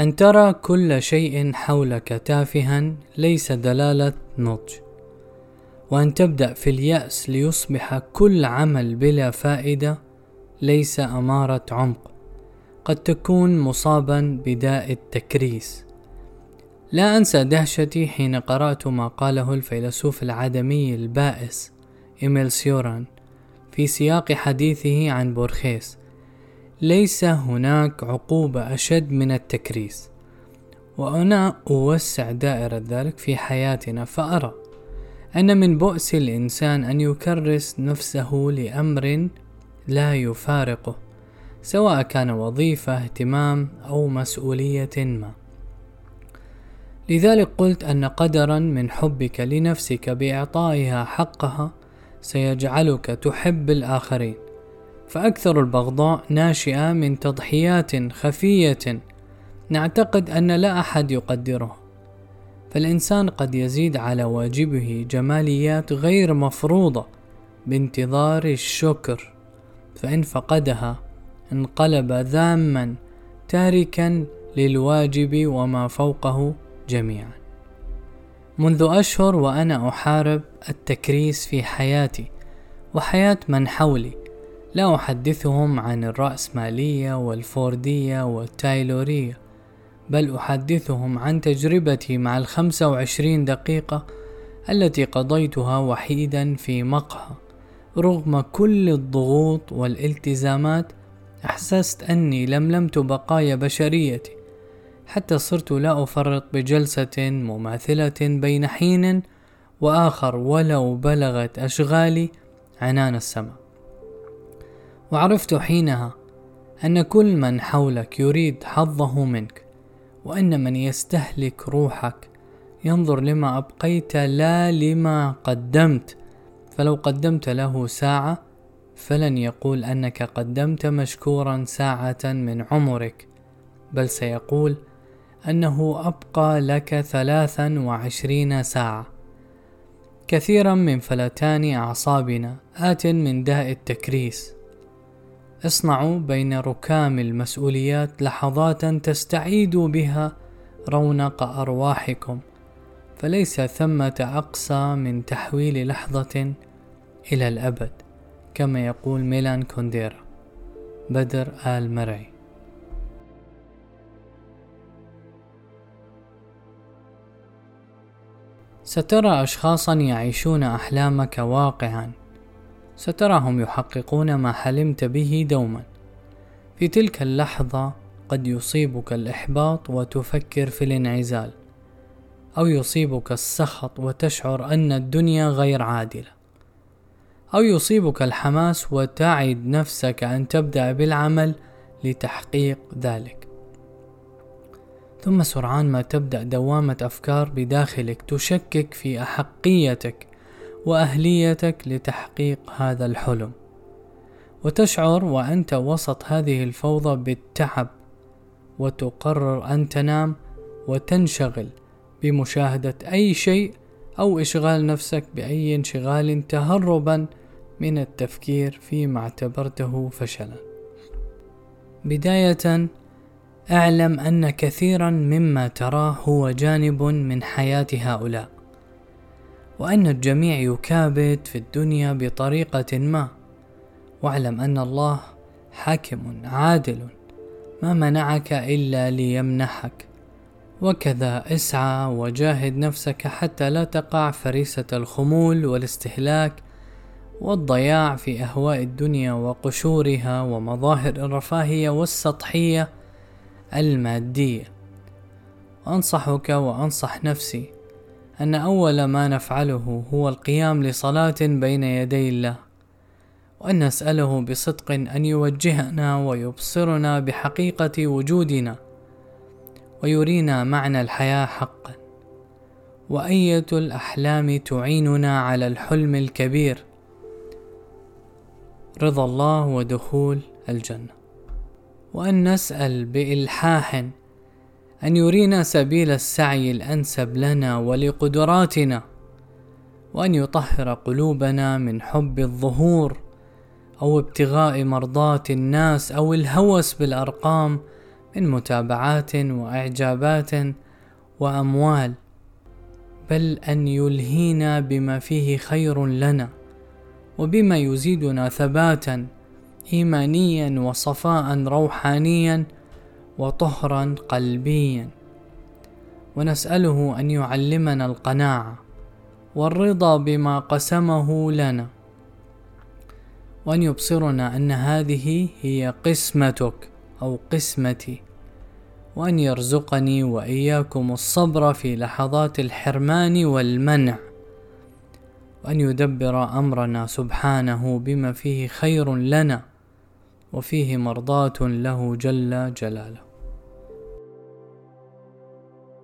أن ترى كل شيء حولك تافها ليس دلالة نضج. وأن تبدأ في اليأس ليصبح كل عمل بلا فائدة ليس أمارة عمق. قد تكون مصابا بداء التكريس. لا أنسى دهشتي حين قرأت ما قاله الفيلسوف العدمي البائس إيميل سيوران في سياق حديثه عن بورخيس. ليس هناك عقوبة أشد من التكريس. وأنا أوسع دائرة ذلك في حياتنا فأرى أن من بؤس الإنسان أن يكرس نفسه لأمر لا يفارقه سواء كان وظيفة اهتمام أو مسؤولية ما. لذلك قلت أن قدرا من حبك لنفسك بإعطائها حقها سيجعلك تحب الآخرين. فأكثر البغضاء ناشئة من تضحيات خفية. نعتقد أن لا أحد يقدره. فالإنسان قد يزيد على واجبه جماليات غير مفروضة بانتظار الشكر. فإن فقدها انقلب ذاما تاركا للواجب وما فوقه جميعا. منذ أشهر وأنا أحارب التكريس في حياتي وحياة من حولي. لا أحدثهم عن الرأسمالية والفوردية والتايلورية بل أحدثهم عن تجربتي مع الخمسة وعشرين دقيقة التي قضيتها وحيدا في مقهى. رغم كل الضغوط والالتزامات أحسست أني لملمت بقايا بشريتي حتى صرت لا أفرط بجلسة مماثلة بين حين وآخر ولو بلغت أشغالي عنان السماء. وعرفت حينها أن كل من حولك يريد حظه منك وأن من يستهلك روحك ينظر لما أبقيت لا لما قدمت. فلو قدمت له ساعة فلن يقول أنك قدمت مشكورا ساعة من عمرك بل سيقول أنه أبقى لك ثلاثا وعشرين ساعة. كثيرا من فلتان أعصابنا آت من داء التكريس. اصنعوا بين ركام المسؤوليات لحظات تستعيدوا بها رونق أرواحكم فليس ثمة أقصى من تحويل لحظة إلى الأبد كما يقول ميلان كونديرا بدر آل مرعي. سترى أشخاصا يعيشون أحلامك واقعا ستراهم يحققون ما حلمت به دوما. في تلك اللحظة قد يصيبك الإحباط وتفكر في الانعزال أو يصيبك السخط وتشعر أن الدنيا غير عادلة أو يصيبك الحماس وتعد نفسك أن تبدأ بالعمل لتحقيق ذلك. ثم سرعان ما تبدأ دوامة أفكار بداخلك تشكك في أحقيتك وأهليتك لتحقيق هذا الحلم. وتشعر وأنت وسط هذه الفوضى بالتعب وتقرر أن تنام وتنشغل بمشاهدة أي شيء أو إشغال نفسك بأي انشغال تهربا من التفكير فيما اعتبرته فشلا. بداية أعلم أن كثيرا مما تراه هو جانب من حياة هؤلاء. وأن الجميع يكابد في الدنيا بطريقة ما. واعلم أن الله حاكم عادل ما منعك إلا ليمنحك. وكذا اسعى وجاهد نفسك حتى لا تقع فريسة الخمول والاستهلاك والضياع في أهواء الدنيا وقشورها ومظاهر الرفاهية والسطحية المادية. وأنصحك وأنصح نفسي أن أول ما نفعله هو القيام لصلاة بين يدي الله وأن نسأله بصدق أن يوجهنا ويبصرنا بحقيقة وجودنا ويرينا معنى الحياة حقا وأية الأحلام تعيننا على الحلم الكبير. رضا الله ودخول الجنة. وأن نسأل بإلحاح أن يرينا سبيل السعي الأنسب لنا ولقدراتنا وأن يطهر قلوبنا من حب الظهور أو ابتغاء مرضاة الناس أو الهوس بالأرقام من متابعات وإعجابات وأموال. بل أن يلهينا بما فيه خير لنا وبما يزيدنا ثباتا إيمانيا وصفاء روحانيا وطهرا قلبيا. ونسأله أن يعلمنا القناعة والرضا بما قسمه لنا. وأن يبصرنا أن هذه هي قسمتك أو قسمتي. وأن يرزقني وإياكم الصبر في لحظات الحرمان والمنع. وأن يدبر أمرنا سبحانه بما فيه خير لنا وفيه مرضاة له جل جلاله.